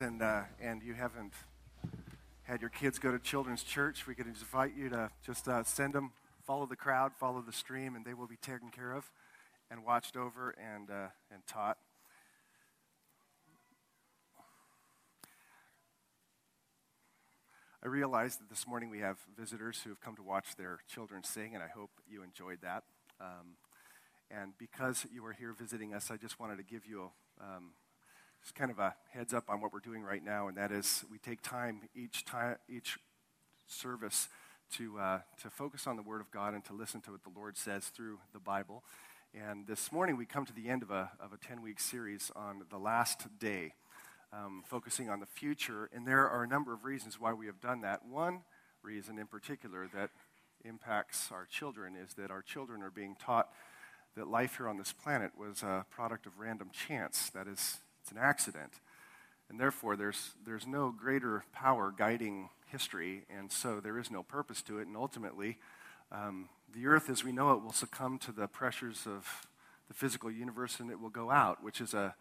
and, uh, and you haven't had your kids go to children's church, we could invite you to just uh, send them, follow the crowd, follow the stream, and they will be taken care of and watched over and, uh, and taught. I realize that this morning we have visitors who have come to watch their children sing, and I hope you enjoyed that. Um, and because you are here visiting us, I just wanted to give you a, um, just kind of a heads up on what we're doing right now, and that is we take time each time each service to uh, to focus on the Word of God and to listen to what the Lord says through the Bible. And this morning we come to the end of a of a ten week series on the last day, um, focusing on the future. And there are a number of reasons why we have done that. One reason in particular that impacts our children is that our children are being taught that life here on this planet was a product of random chance. That is, it's an accident. And therefore, there's, there's no greater power guiding history, and so there is no purpose to it. And ultimately, um, the earth as we know it will succumb to the pressures of the physical universe and it will go out, which is a,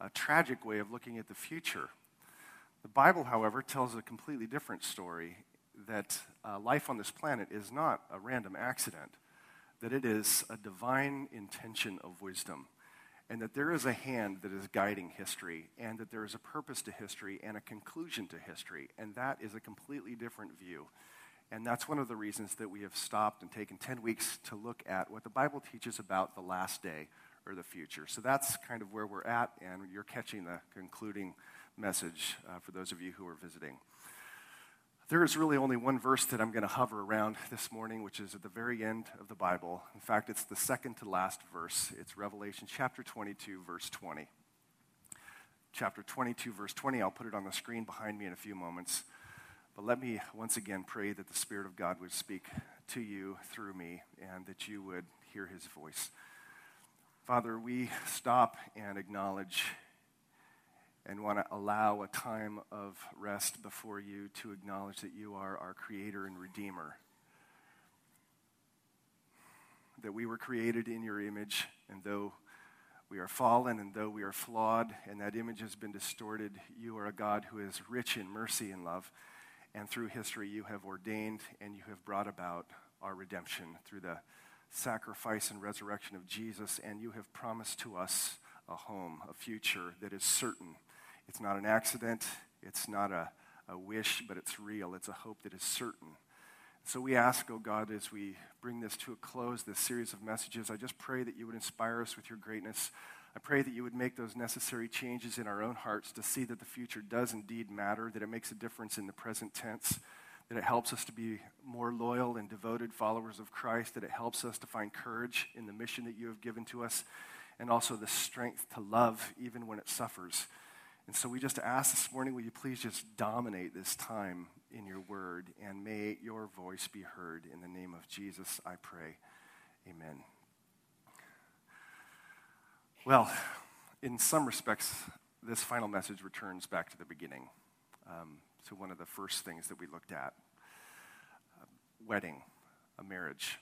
a tragic way of looking at the future. The Bible, however, tells a completely different story that uh, life on this planet is not a random accident, that it is a divine intention of wisdom and that there is a hand that is guiding history, and that there is a purpose to history and a conclusion to history, and that is a completely different view. And that's one of the reasons that we have stopped and taken 10 weeks to look at what the Bible teaches about the last day or the future. So that's kind of where we're at, and you're catching the concluding message uh, for those of you who are visiting. There is really only one verse that I'm going to hover around this morning, which is at the very end of the Bible. In fact, it's the second to last verse. It's Revelation chapter 22, verse 20. Chapter 22, verse 20. I'll put it on the screen behind me in a few moments. But let me once again pray that the Spirit of God would speak to you through me and that you would hear his voice. Father, we stop and acknowledge and want to allow a time of rest before you to acknowledge that you are our creator and redeemer. That we were created in your image, and though we are fallen and though we are flawed, and that image has been distorted, you are a God who is rich in mercy and love. And through history, you have ordained and you have brought about our redemption through the sacrifice and resurrection of Jesus, and you have promised to us a home, a future that is certain it's not an accident, it's not a, a wish, but it's real. It's a hope that is certain. So we ask, oh God, as we bring this to a close, this series of messages, I just pray that you would inspire us with your greatness. I pray that you would make those necessary changes in our own hearts to see that the future does indeed matter, that it makes a difference in the present tense, that it helps us to be more loyal and devoted followers of Christ, that it helps us to find courage in the mission that you have given to us, and also the strength to love even when it suffers. And so we just ask this morning, will you please just dominate this time in your word and may your voice be heard. In the name of Jesus, I pray. Amen. Well, in some respects, this final message returns back to the beginning, um, to one of the first things that we looked at a wedding, a marriage.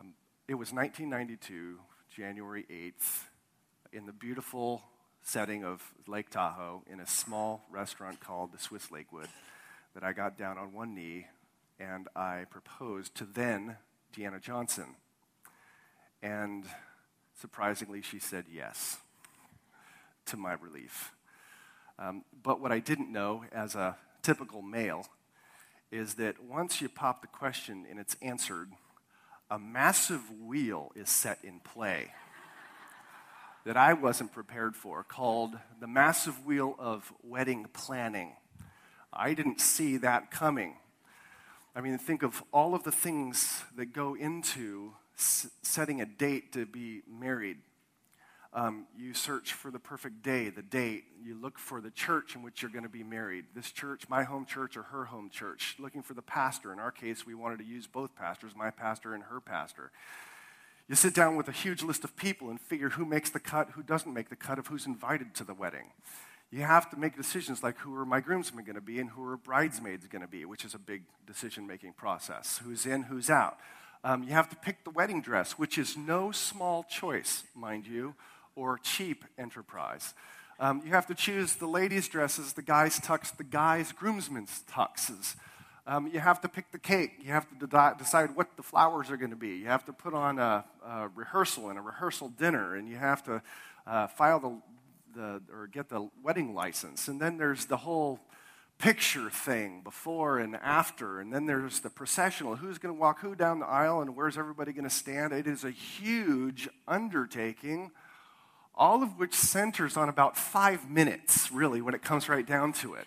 Um, it was 1992, January 8th, in the beautiful setting of Lake Tahoe in a small restaurant called the Swiss Lakewood that I got down on one knee and I proposed to then Deanna Johnson. And surprisingly, she said yes, to my relief. Um, but what I didn't know as a typical male is that once you pop the question and it's answered, a massive wheel is set in play that I wasn't prepared for called the massive wheel of wedding planning. I didn't see that coming. I mean, think of all of the things that go into s- setting a date to be married. Um, you search for the perfect day, the date. You look for the church in which you're going to be married. This church, my home church or her home church. Looking for the pastor. In our case, we wanted to use both pastors, my pastor and her pastor. You sit down with a huge list of people and figure who makes the cut, who doesn't make the cut, of who's invited to the wedding. You have to make decisions like who are my groomsmen going to be and who are bridesmaids going to be, which is a big decision making process. Who's in, who's out. Um, you have to pick the wedding dress, which is no small choice, mind you, or cheap enterprise. Um, you have to choose the ladies' dresses, the guys' tux, the guys' groomsmen's tuxes. Um, you have to pick the cake. You have to de- decide what the flowers are going to be. You have to put on a, a, rehearsal and a rehearsal dinner, and you have to uh, file the, the or get the wedding license. And then there's the whole picture thing before and after. And then there's the processional who's going to walk who down the aisle and where's everybody going to stand. It is a huge undertaking, all of which centers on about five minutes, really, when it comes right down to it.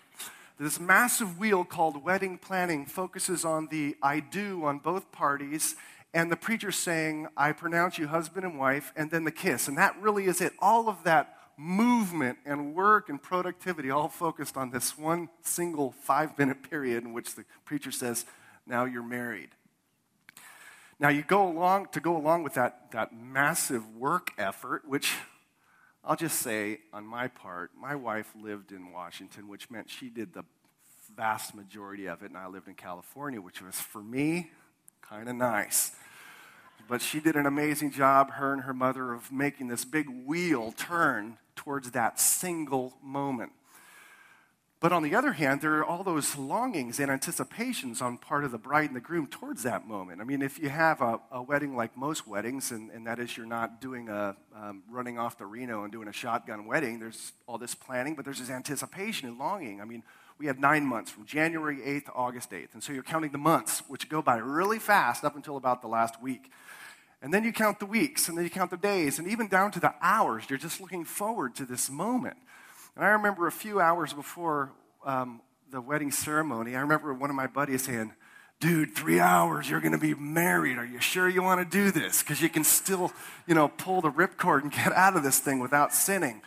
This massive wheel called wedding planning focuses on the I do on both parties and the preacher saying, I pronounce you husband and wife, and then the kiss. And that really is it. All of that movement and work and productivity all focused on this one single five minute period in which the preacher says, Now you're married. Now you go along to go along with that, that massive work effort, which I'll just say, on my part, my wife lived in Washington, which meant she did the vast majority of it, and I lived in California, which was for me kind of nice. But she did an amazing job, her and her mother, of making this big wheel turn towards that single moment. But on the other hand, there are all those longings and anticipations on part of the bride and the groom towards that moment. I mean, if you have a, a wedding like most weddings, and, and, that is you're not doing a um, running off the Reno and doing a shotgun wedding, there's all this planning, but there's this anticipation and longing. I mean, we have nine months from January 8th to August 8th. And so you're counting the months, which go by really fast up until about the last week. And then you count the weeks, and then you count the days, and even down to the hours. You're just looking forward to this moment. And I remember a few hours before um, the wedding ceremony, I remember one of my buddies saying, Dude, three hours, you're going to be married. Are you sure you want to do this? Because you can still, you know, pull the ripcord and get out of this thing without sinning.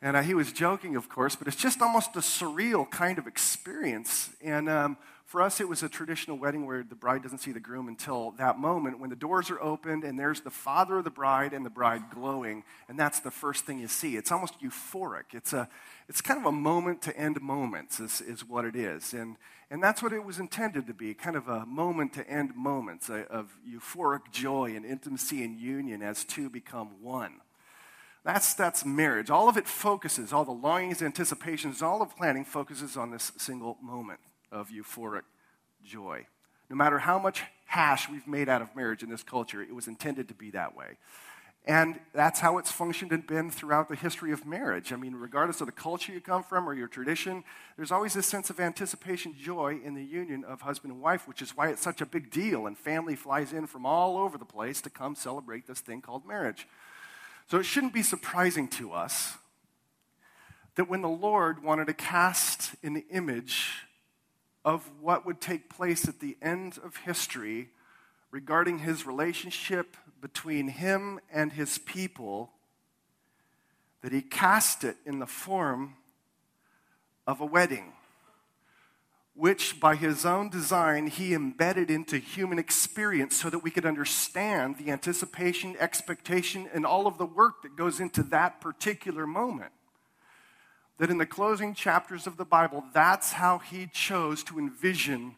And uh, he was joking, of course, but it's just almost a surreal kind of experience. And um, for us, it was a traditional wedding where the bride doesn't see the groom until that moment when the doors are opened and there's the father of the bride and the bride glowing, and that's the first thing you see. It's almost euphoric. It's, a, it's kind of a moment to end moments, is, is what it is. And, and that's what it was intended to be kind of a moment to end moments a, of euphoric joy and intimacy and union as two become one. That's, that's marriage. All of it focuses, all the longings, anticipations, all of planning focuses on this single moment of euphoric joy. No matter how much hash we've made out of marriage in this culture, it was intended to be that way. And that's how it's functioned and been throughout the history of marriage. I mean, regardless of the culture you come from or your tradition, there's always this sense of anticipation, joy in the union of husband and wife, which is why it's such a big deal. And family flies in from all over the place to come celebrate this thing called marriage. So it shouldn't be surprising to us that when the Lord wanted to cast an image of what would take place at the end of history regarding his relationship between him and his people, that he cast it in the form of a wedding, which by his own design he embedded into human experience so that we could understand the anticipation, expectation, and all of the work that goes into that particular moment that in the closing chapters of the Bible, that's how he chose to envision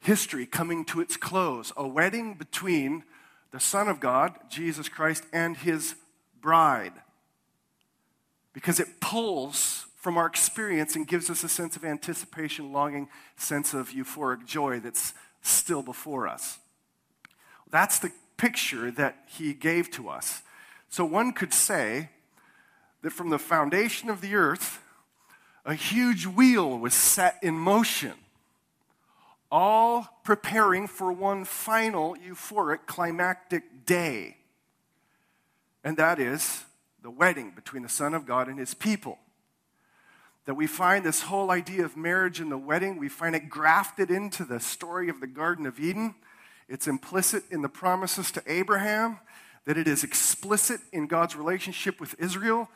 history coming to its close a wedding between the Son of God, Jesus Christ, and his bride. Because it pulls from our experience and gives us a sense of anticipation, longing, sense of euphoric joy that's still before us. That's the picture that he gave to us. So one could say that from the foundation of the earth, a huge wheel was set in motion, all preparing for one final euphoric climactic day. And that is the wedding between the Son of God and his people. That we find this whole idea of marriage and the wedding, we find it grafted into the story of the Garden of Eden. It's implicit in the promises to Abraham, that it is explicit in God's relationship with Israel,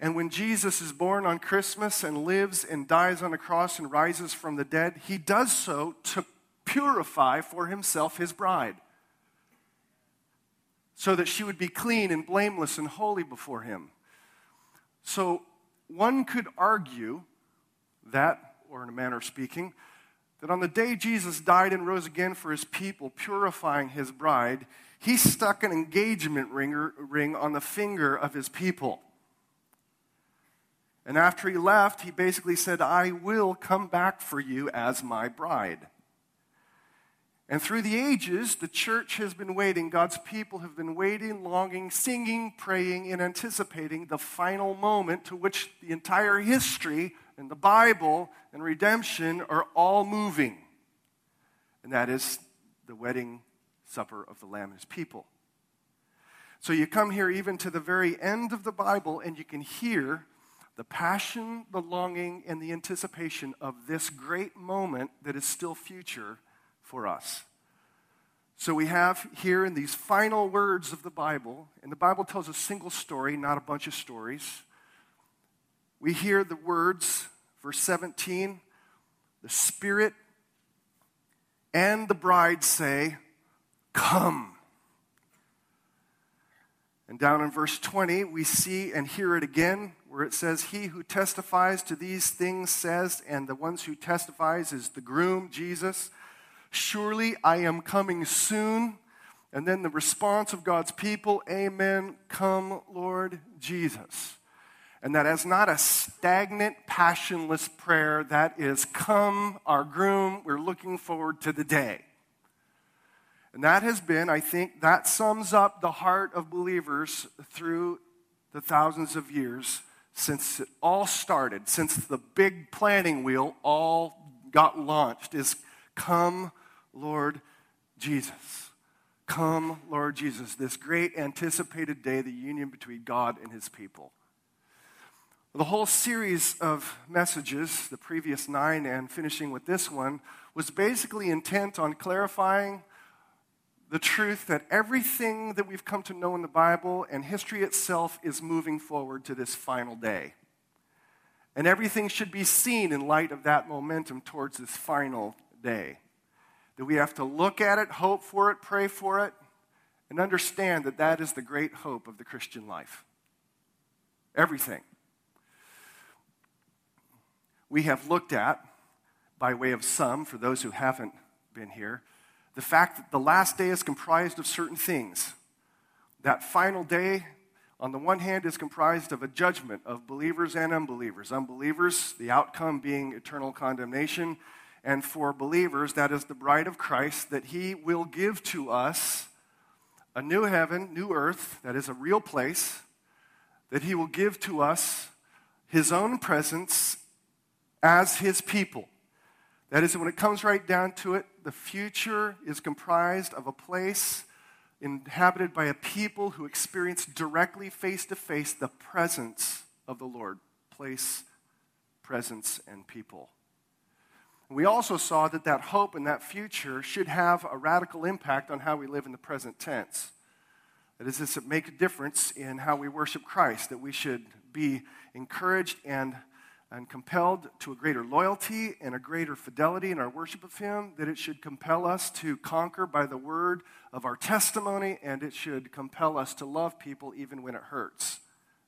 and when Jesus is born on Christmas and lives and dies on a cross and rises from the dead, he does so to purify for himself his bride so that she would be clean and blameless and holy before him. So one could argue that, or in a manner of speaking, that on the day Jesus died and rose again for his people, purifying his bride, he stuck an engagement ring on the finger of his people. And after he left, he basically said, I will come back for you as my bride. And through the ages, the church has been waiting. God's people have been waiting, longing, singing, praying, and anticipating the final moment to which the entire history and the Bible and redemption are all moving. And that is the wedding supper of the Lamb and his people. So you come here even to the very end of the Bible, and you can hear the passion, the longing, and the anticipation of this great moment that is still future for us. So we have here in these final words of the Bible, and the Bible tells a single story, not a bunch of stories. We hear the words, verse 17, the Spirit and the bride say, Come. And down in verse 20, we see and hear it again, where it says, He who testifies to these things says, and the ones who testifies is the groom, Jesus. Surely I am coming soon. And then the response of God's people, Amen, come, Lord Jesus. And that is not a stagnant, passionless prayer. That is, Come, our groom, we're looking forward to the day. And that has been, I think, that sums up the heart of believers through the thousands of years since it all started, since the big planning wheel all got launched, is come, Lord Jesus. Come, Lord Jesus, this great anticipated day, the union between God and his people. The whole series of messages, the previous nine and finishing with this one, was basically intent on clarifying the truth that everything that we've come to know in the Bible and history itself is moving forward to this final day. And everything should be seen in light of that momentum towards this final day. That we have to look at it, hope for it, pray for it, and understand that that is the great hope of the Christian life. Everything. We have looked at, by way of some, for those who haven't been here, the fact that the last day is comprised of certain things. That final day, on the one hand, is comprised of a judgment of believers and unbelievers. Unbelievers, the outcome being eternal condemnation. And for believers, that is the bride of Christ, that he will give to us a new heaven, new earth, that is a real place, that he will give to us his own presence as his people. That is, when it comes right down to it, the future is comprised of a place inhabited by a people who experience directly face to face the presence of the Lord. Place, presence, and people. We also saw that that hope and that future should have a radical impact on how we live in the present tense. That is, this make a difference in how we worship Christ, that we should be encouraged and and compelled to a greater loyalty and a greater fidelity in our worship of Him, that it should compel us to conquer by the word of our testimony, and it should compel us to love people even when it hurts.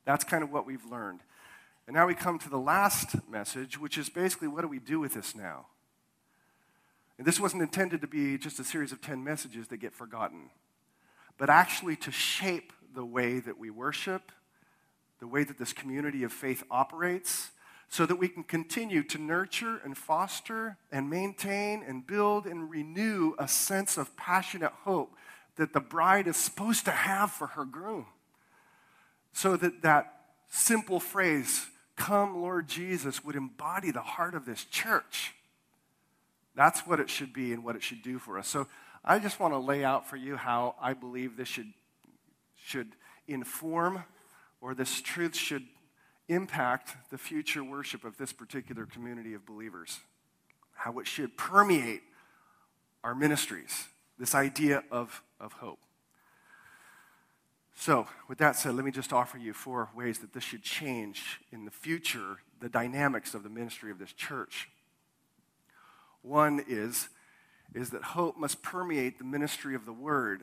That's kind of what we've learned. And now we come to the last message, which is basically what do we do with this now? And this wasn't intended to be just a series of 10 messages that get forgotten, but actually to shape the way that we worship, the way that this community of faith operates so that we can continue to nurture and foster and maintain and build and renew a sense of passionate hope that the bride is supposed to have for her groom. So that that simple phrase, Come, Lord Jesus, would embody the heart of this church. That's what it should be and what it should do for us. So I just want to lay out for you how I believe this should, should inform or this truth should impact the future worship of this particular community of believers, how it should permeate our ministries, this idea of, of hope. So, with that said, let me just offer you four ways that this should change in the future the dynamics of the ministry of this church. One is, is that hope must permeate the ministry of the word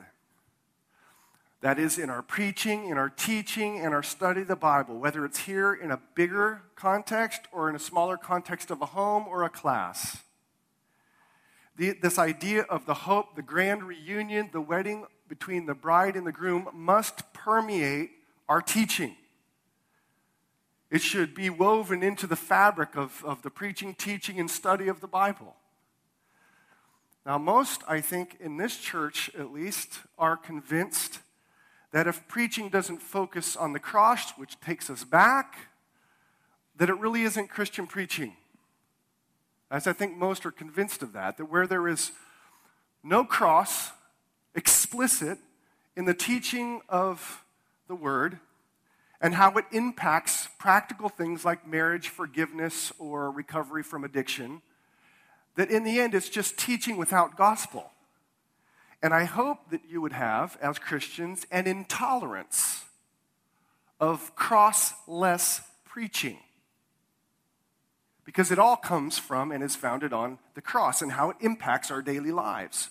that is, in our preaching, in our teaching, and our study of the Bible, whether it's here in a bigger context or in a smaller context of a home or a class. The, this idea of the hope, the grand reunion, the wedding between the bride and the groom must permeate our teaching. It should be woven into the fabric of, of the preaching, teaching, and study of the Bible. Now, most, I think, in this church at least, are convinced that if preaching doesn't focus on the cross, which takes us back, that it really isn't Christian preaching. As I think most are convinced of that, that where there is no cross explicit in the teaching of the word and how it impacts practical things like marriage, forgiveness, or recovery from addiction, that in the end it's just teaching without gospel. And I hope that you would have, as Christians, an intolerance of crossless preaching. Because it all comes from and is founded on the cross and how it impacts our daily lives.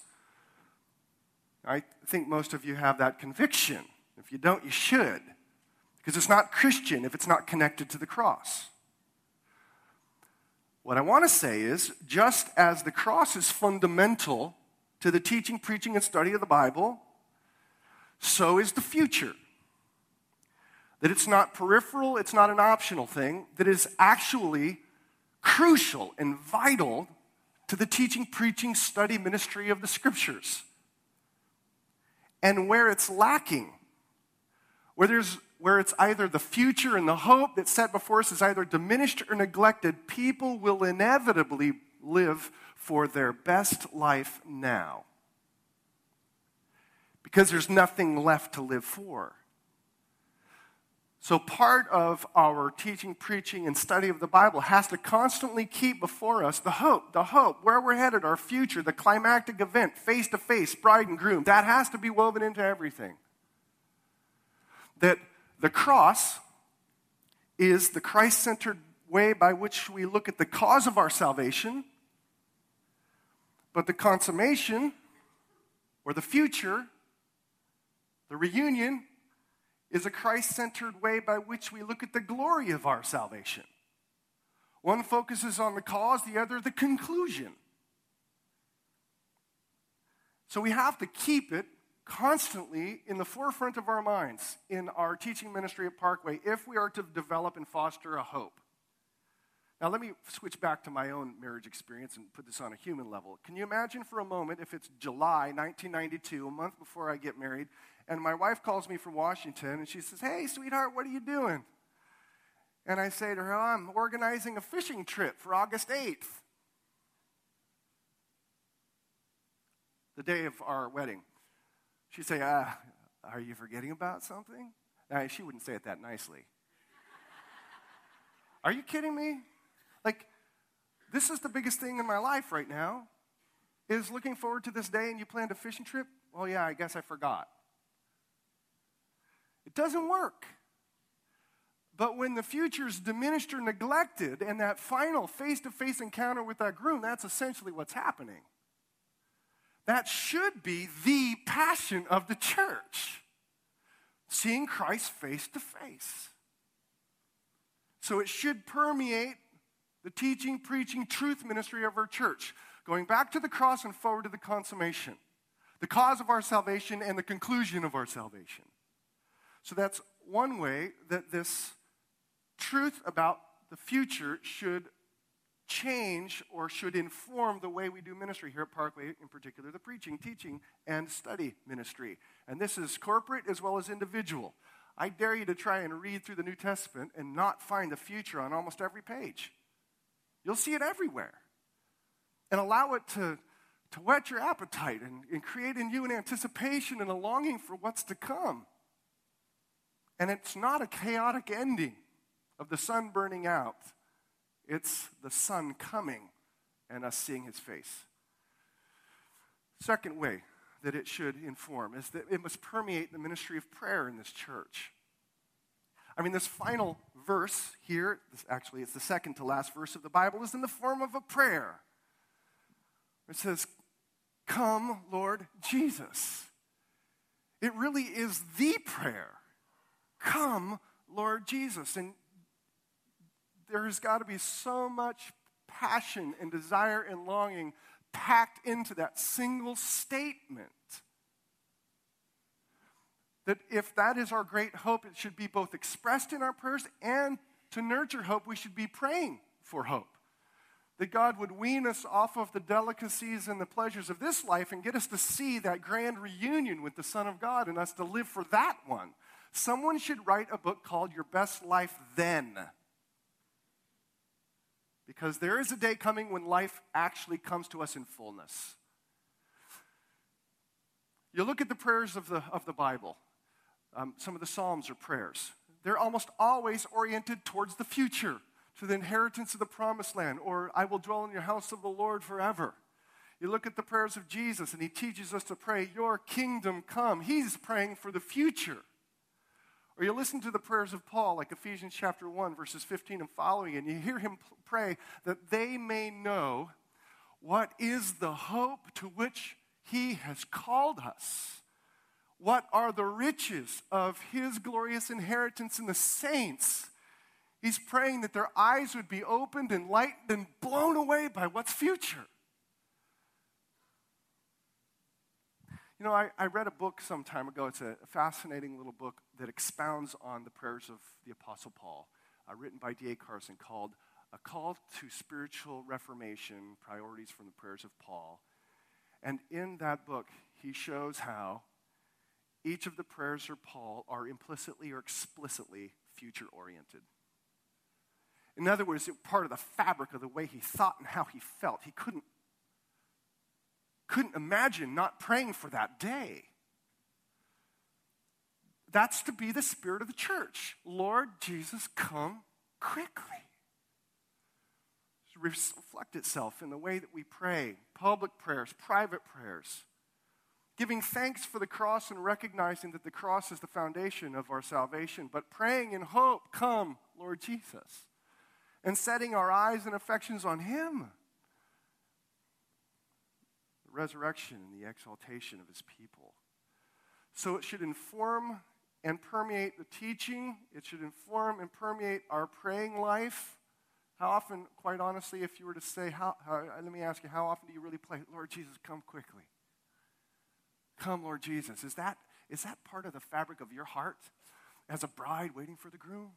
I think most of you have that conviction. If you don't, you should. Because it's not Christian if it's not connected to the cross. What I want to say is just as the cross is fundamental to the teaching, preaching, and study of the Bible, so is the future. That it's not peripheral, it's not an optional thing, that is actually crucial and vital to the teaching, preaching, study, ministry of the scriptures. And where it's lacking, where there's where it's either the future and the hope that's set before us is either diminished or neglected, people will inevitably live for their best life now. Because there's nothing left to live for. So, part of our teaching, preaching, and study of the Bible has to constantly keep before us the hope, the hope, where we're headed, our future, the climactic event, face to face, bride and groom. That has to be woven into everything. That the cross is the Christ centered way by which we look at the cause of our salvation, but the consummation or the future, the reunion, is a Christ centered way by which we look at the glory of our salvation. One focuses on the cause, the other the conclusion. So we have to keep it constantly in the forefront of our minds in our teaching ministry at Parkway if we are to develop and foster a hope. Now, let me switch back to my own marriage experience and put this on a human level. Can you imagine for a moment if it's July 1992, a month before I get married, and my wife calls me from Washington and she says, Hey, sweetheart, what are you doing? And I say to her, I'm organizing a fishing trip for August 8th, the day of our wedding. She'd say, ah, Are you forgetting about something? Now, she wouldn't say it that nicely. Are you kidding me? Like, this is the biggest thing in my life right now, is looking forward to this day and you planned a fishing trip? Well, yeah, I guess I forgot. It doesn't work. But when the future's diminished or neglected and that final face to face encounter with that groom, that's essentially what's happening. That should be the passion of the church seeing Christ face to face. So it should permeate the teaching, preaching, truth ministry of our church, going back to the cross and forward to the consummation, the cause of our salvation and the conclusion of our salvation. So that's one way that this truth about the future should change or should inform the way we do ministry here at Parkway, in particular the preaching, teaching, and study ministry. And this is corporate as well as individual. I dare you to try and read through the New Testament and not find the future on almost every page. You'll see it everywhere. And allow it to, to whet your appetite and, and create in you an anticipation and a longing for what's to come. And it's not a chaotic ending of the sun burning out it's the Son coming and us seeing his face. Second way that it should inform is that it must permeate the ministry of prayer in this church. I mean, this final verse here, this actually, it's the second to last verse of the Bible, is in the form of a prayer. It says, Come, Lord Jesus. It really is the prayer. Come, Lord Jesus. And there has got to be so much passion and desire and longing packed into that single statement. That if that is our great hope, it should be both expressed in our prayers and to nurture hope, we should be praying for hope. That God would wean us off of the delicacies and the pleasures of this life and get us to see that grand reunion with the Son of God and us to live for that one. Someone should write a book called Your Best Life Then. Because there is a day coming when life actually comes to us in fullness. You look at the prayers of the, of the Bible, um, some of the Psalms are prayers. They're almost always oriented towards the future, to the inheritance of the promised land, or I will dwell in your house of the Lord forever. You look at the prayers of Jesus, and he teaches us to pray, Your kingdom come. He's praying for the future. Or you listen to the prayers of Paul, like Ephesians chapter 1, verses 15 and following, and you hear him pray that they may know what is the hope to which he has called us. What are the riches of His glorious inheritance in the saints? He's praying that their eyes would be opened, and enlightened, and blown away by what's future. You know, I, I read a book some time ago. It's a fascinating little book that expounds on the prayers of the Apostle Paul, uh, written by D.A. Carson, called A Call to Spiritual Reformation Priorities from the Prayers of Paul. And in that book, he shows how each of the prayers of Paul are implicitly or explicitly future oriented. In other words, part of the fabric of the way he thought and how he felt. He couldn't, couldn't imagine not praying for that day. That's to be the spirit of the church. Lord Jesus, come quickly reflect itself in the way that we pray public prayers, private prayers. Giving thanks for the cross and recognizing that the cross is the foundation of our salvation, but praying in hope, come, Lord Jesus, and setting our eyes and affections on Him. The resurrection and the exaltation of His people. So it should inform and permeate the teaching, it should inform and permeate our praying life how often, quite honestly, if you were to say, how, how, let me ask you, how often do you really pray, Lord Jesus, come quickly? Come, Lord Jesus. Is that, is that part of the fabric of your heart as a bride waiting for the groom?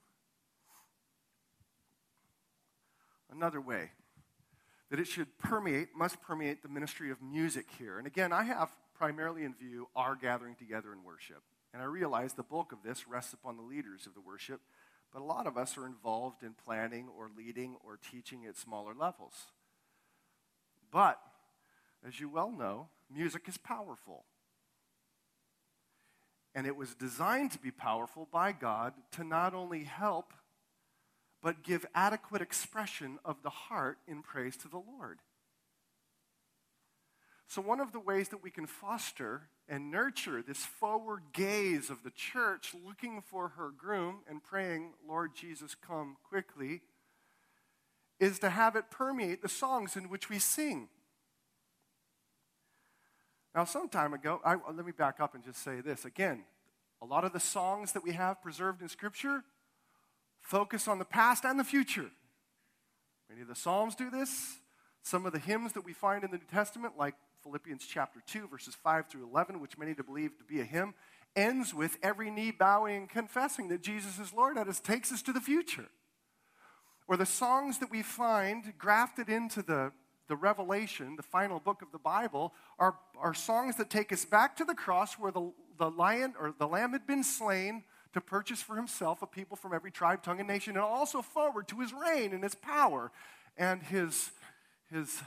Another way that it should permeate, must permeate the ministry of music here. And again, I have primarily in view our gathering together in worship. And I realize the bulk of this rests upon the leaders of the worship but a lot of us are involved in planning or leading or teaching at smaller levels. But, as you well know, music is powerful. And it was designed to be powerful by God to not only help, but give adequate expression of the heart in praise to the Lord. So, one of the ways that we can foster and nurture this forward gaze of the church looking for her groom and praying, Lord Jesus, come quickly, is to have it permeate the songs in which we sing. Now, some time ago, I, let me back up and just say this. Again, a lot of the songs that we have preserved in Scripture focus on the past and the future. Many of the Psalms do this. Some of the hymns that we find in the New Testament, like Philippians chapter 2, verses 5 through 11, which many believe to be a hymn, ends with every knee bowing and confessing that Jesus is Lord. That takes us to the future. Or the songs that we find grafted into the, the Revelation, the final book of the Bible, are, are songs that take us back to the cross where the, the lion or the lamb had been slain to purchase for himself a people from every tribe, tongue, and nation, and also forward to his reign and his power and his, his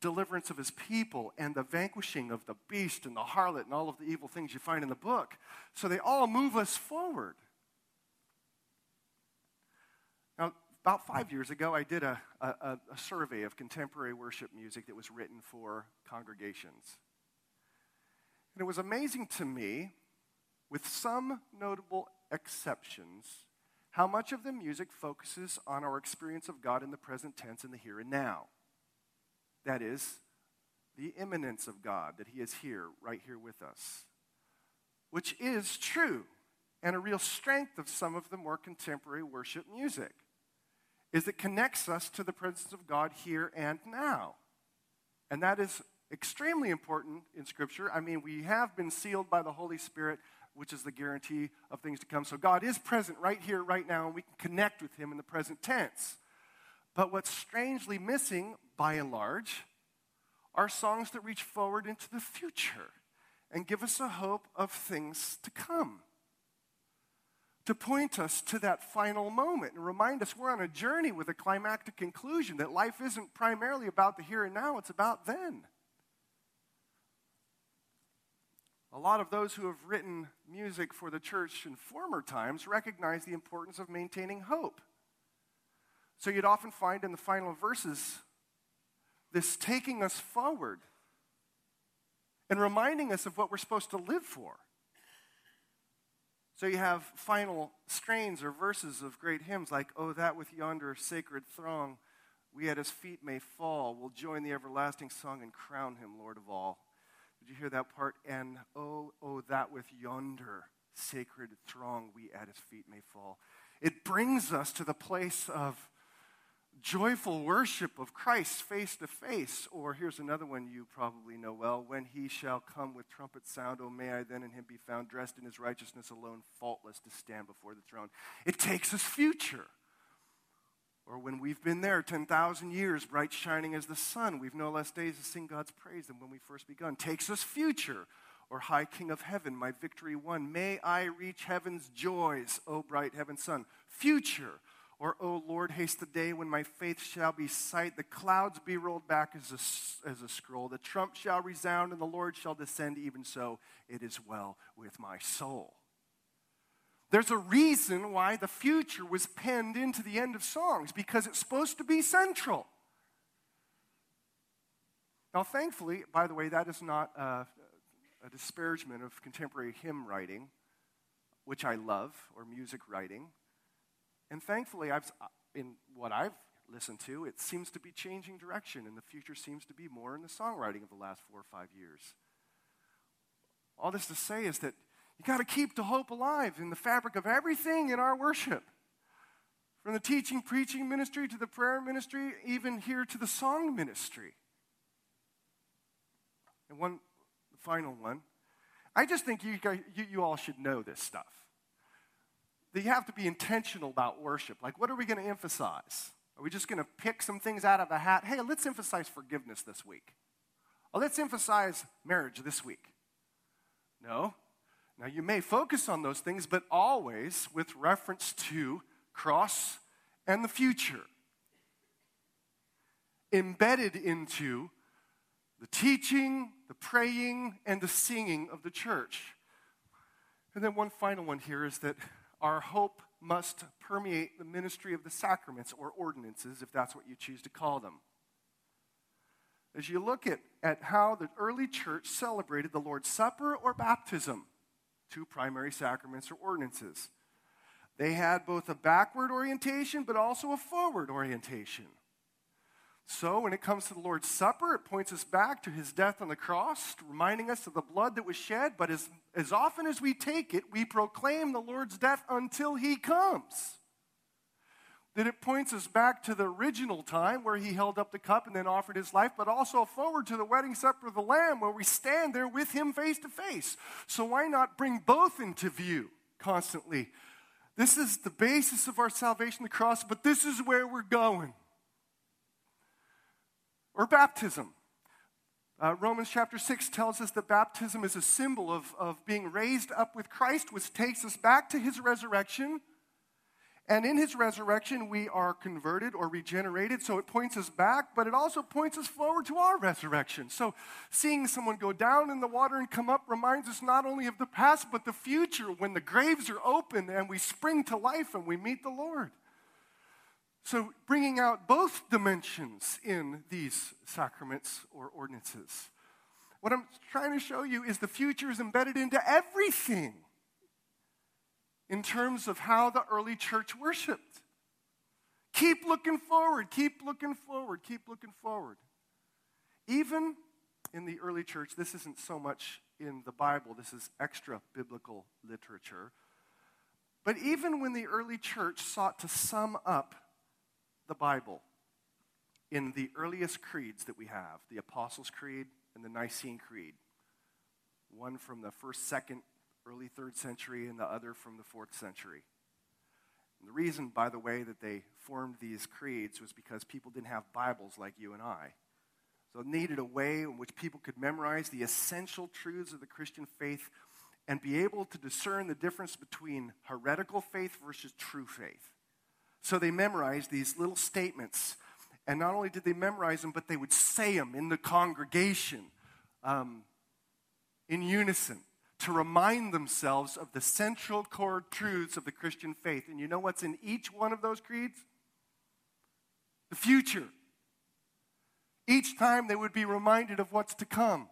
deliverance of his people and the vanquishing of the beast and the harlot and all of the evil things you find in the book. So they all move us forward. Now, about five years ago, I did a, a, a survey of contemporary worship music that was written for congregations. And it was amazing to me, with some notable exceptions, how much of the music focuses on our experience of God in the present tense in the here and now. That is, the immanence of God, that He is here, right here with us. Which is true and a real strength of some of the more contemporary worship music, is it connects us to the presence of God here and now. And that is extremely important in Scripture. I mean, we have been sealed by the Holy Spirit which is the guarantee of things to come. So God is present right here, right now, and we can connect with Him in the present tense. But what's strangely missing, by and large, are songs that reach forward into the future and give us a hope of things to come. To point us to that final moment and remind us we're on a journey with a climactic conclusion, that life isn't primarily about the here and now, it's about then. A lot of those who have written music for the church in former times recognize the importance of maintaining hope. So you'd often find in the final verses this taking us forward and reminding us of what we're supposed to live for. So you have final strains or verses of great hymns like, Oh, that with yonder sacred throng we at his feet may fall, will join the everlasting song and crown him Lord of all. Did you hear that part? And oh, oh, that with yonder sacred throng we at his feet may fall. It brings us to the place of joyful worship of Christ face to face. Or here's another one you probably know well when he shall come with trumpet sound, oh, may I then in him be found dressed in his righteousness alone, faultless to stand before the throne. It takes us future. Or when we've been there 10,000 years, bright shining as the sun, we've no less days to sing God's praise than when we first begun. Takes us future. Or High King of Heaven, my victory won. May I reach heaven's joys, O bright heaven's sun. Future. Or, O Lord, haste the day when my faith shall be sight. The clouds be rolled back as a, as a scroll. The trump shall resound and the Lord shall descend. Even so, it is well with my soul. There's a reason why the future was penned into the end of songs, because it's supposed to be central. Now, thankfully, by the way, that is not a, a disparagement of contemporary hymn writing, which I love, or music writing. And thankfully, I've, uh, in what I've listened to, it seems to be changing direction, and the future seems to be more in the songwriting of the last four or five years. All this to say is that you got to keep the hope alive in the fabric of everything in our worship. From the teaching, preaching ministry to the prayer ministry, even here to the song ministry. And one final one. I just think you, guys, you, you all should know this stuff. That you have to be intentional about worship. Like, what are we going to emphasize? Are we just going to pick some things out of a hat? Hey, let's emphasize forgiveness this week. Or let's emphasize marriage this week. No, now, you may focus on those things, but always with reference to cross and the future. Embedded into the teaching, the praying, and the singing of the church. And then, one final one here is that our hope must permeate the ministry of the sacraments or ordinances, if that's what you choose to call them. As you look at, at how the early church celebrated the Lord's Supper or baptism, two primary sacraments or ordinances. They had both a backward orientation but also a forward orientation. So, when it comes to the Lord's Supper, it points us back to his death on the cross, reminding us of the blood that was shed. But as, as often as we take it, we proclaim the Lord's death until he comes that it points us back to the original time where he held up the cup and then offered his life, but also forward to the wedding supper of the Lamb where we stand there with him face to face. So, why not bring both into view constantly? This is the basis of our salvation, the cross, but this is where we're going. Or baptism. Uh, Romans chapter 6 tells us that baptism is a symbol of, of being raised up with Christ, which takes us back to his resurrection and in his resurrection, we are converted or regenerated. So it points us back, but it also points us forward to our resurrection. So seeing someone go down in the water and come up reminds us not only of the past, but the future when the graves are open and we spring to life and we meet the Lord. So bringing out both dimensions in these sacraments or ordinances. What I'm trying to show you is the future is embedded into everything in terms of how the early church worshiped. Keep looking forward, keep looking forward, keep looking forward. Even in the early church, this isn't so much in the Bible, this is extra biblical literature. But even when the early church sought to sum up the Bible in the earliest creeds that we have, the Apostles' Creed and the Nicene Creed, one from the first, second early third century and the other from the fourth century. And the reason, by the way, that they formed these creeds was because people didn't have Bibles like you and I. So it needed a way in which people could memorize the essential truths of the Christian faith and be able to discern the difference between heretical faith versus true faith. So they memorized these little statements. And not only did they memorize them, but they would say them in the congregation um, in unison to remind themselves of the central core truths of the Christian faith. And you know what's in each one of those creeds? The future. Each time they would be reminded of what's to come.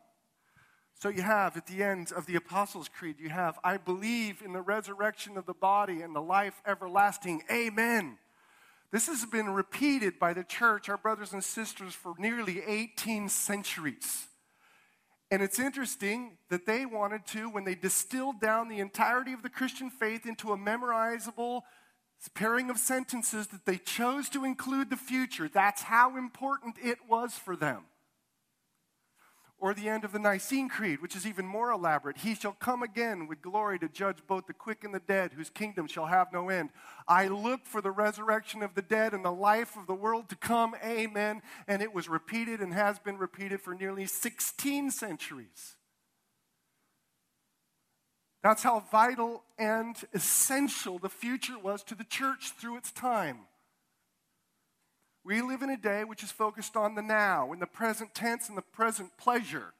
So you have at the end of the Apostles' Creed, you have, I believe in the resurrection of the body and the life everlasting. Amen. This has been repeated by the church, our brothers and sisters, for nearly 18 centuries. And it's interesting that they wanted to, when they distilled down the entirety of the Christian faith into a memorizable pairing of sentences, that they chose to include the future. That's how important it was for them or the end of the Nicene Creed, which is even more elaborate. He shall come again with glory to judge both the quick and the dead, whose kingdom shall have no end. I look for the resurrection of the dead and the life of the world to come. Amen. And it was repeated and has been repeated for nearly 16 centuries. That's how vital and essential the future was to the church through its time. We live in a day which is focused on the now, in the present tense, and the present pleasure.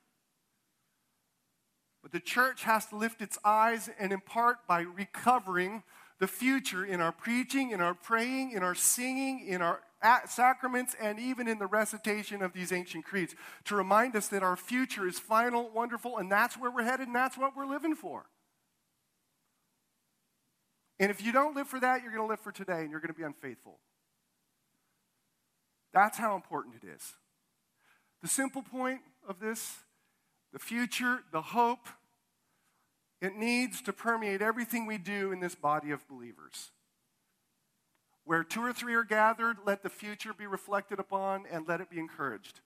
But the church has to lift its eyes and in part by recovering the future in our preaching, in our praying, in our singing, in our sacraments, and even in the recitation of these ancient creeds to remind us that our future is final, wonderful, and that's where we're headed and that's what we're living for. And if you don't live for that, you're going to live for today and you're going to be unfaithful. That's how important it is. The simple point of this, the future, the hope, it needs to permeate everything we do in this body of believers. Where two or three are gathered, let the future be reflected upon and let it be encouraged.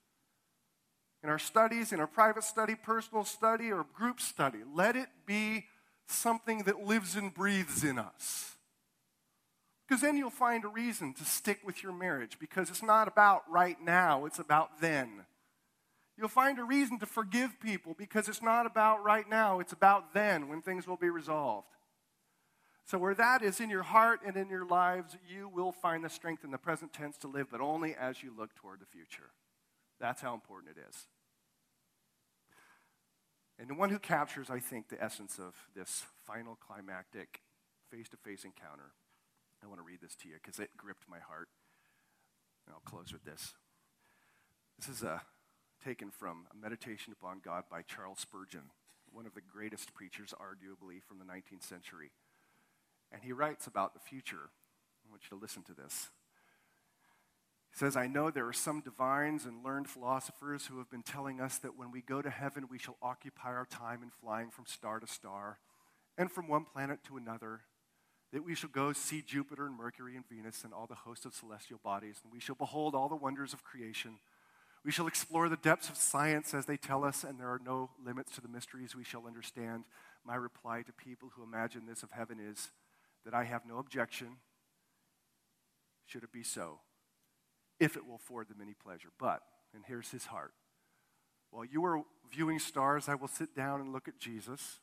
In our studies, in our private study, personal study, or group study, let it be something that lives and breathes in us. Because then you'll find a reason to stick with your marriage because it's not about right now, it's about then. You'll find a reason to forgive people because it's not about right now, it's about then when things will be resolved. So, where that is in your heart and in your lives, you will find the strength in the present tense to live, but only as you look toward the future. That's how important it is. And the one who captures, I think, the essence of this final climactic face to face encounter I want to read this to you because it gripped my heart. And I'll close with this. This is a, uh, taken from a meditation upon God by Charles Spurgeon, one of the greatest preachers, arguably, from the 19th century. And he writes about the future. I want you to listen to this. He says, I know there are some divines and learned philosophers who have been telling us that when we go to heaven, we shall occupy our time in flying from star to star and from one planet to another that we shall go see Jupiter and Mercury and Venus and all the host of celestial bodies, and we shall behold all the wonders of creation. We shall explore the depths of science as they tell us, and there are no limits to the mysteries we shall understand. My reply to people who imagine this of heaven is that I have no objection, should it be so, if it will afford them any pleasure. But, and here's his heart while you are viewing stars, I will sit down and look at Jesus,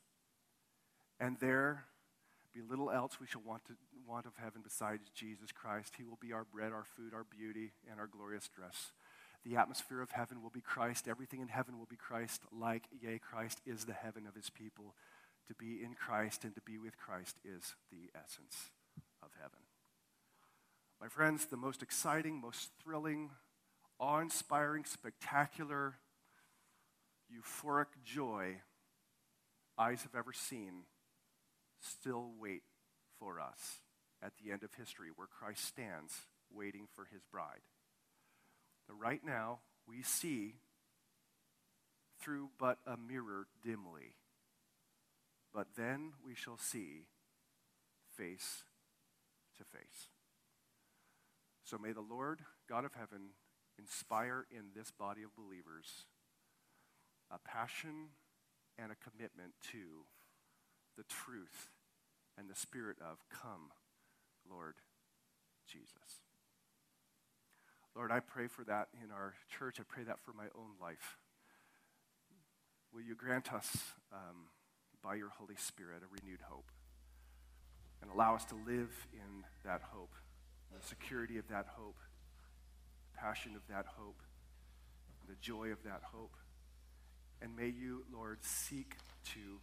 and there be little else we shall want, to, want of heaven besides Jesus Christ. He will be our bread, our food, our beauty, and our glorious dress. The atmosphere of heaven will be Christ. Everything in heaven will be Christ, like, yea, Christ is the heaven of his people. To be in Christ and to be with Christ is the essence of heaven. My friends, the most exciting, most thrilling, awe inspiring, spectacular, euphoric joy eyes have ever seen still wait for us at the end of history where Christ stands waiting for his bride. But right now, we see through but a mirror dimly. But then we shall see face to face. So may the Lord, God of heaven, inspire in this body of believers a passion and a commitment to the truth and the spirit of come, Lord Jesus. Lord, I pray for that in our church. I pray that for my own life. Will you grant us, um, by your Holy Spirit, a renewed hope and allow us to live in that hope, the security of that hope, the passion of that hope, the joy of that hope. And may you, Lord, seek to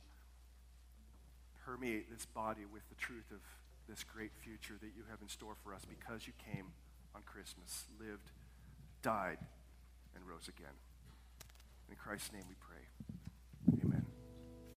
permeate this body with the truth of this great future that you have in store for us because you came on Christmas, lived, died, and rose again. In Christ's name we pray.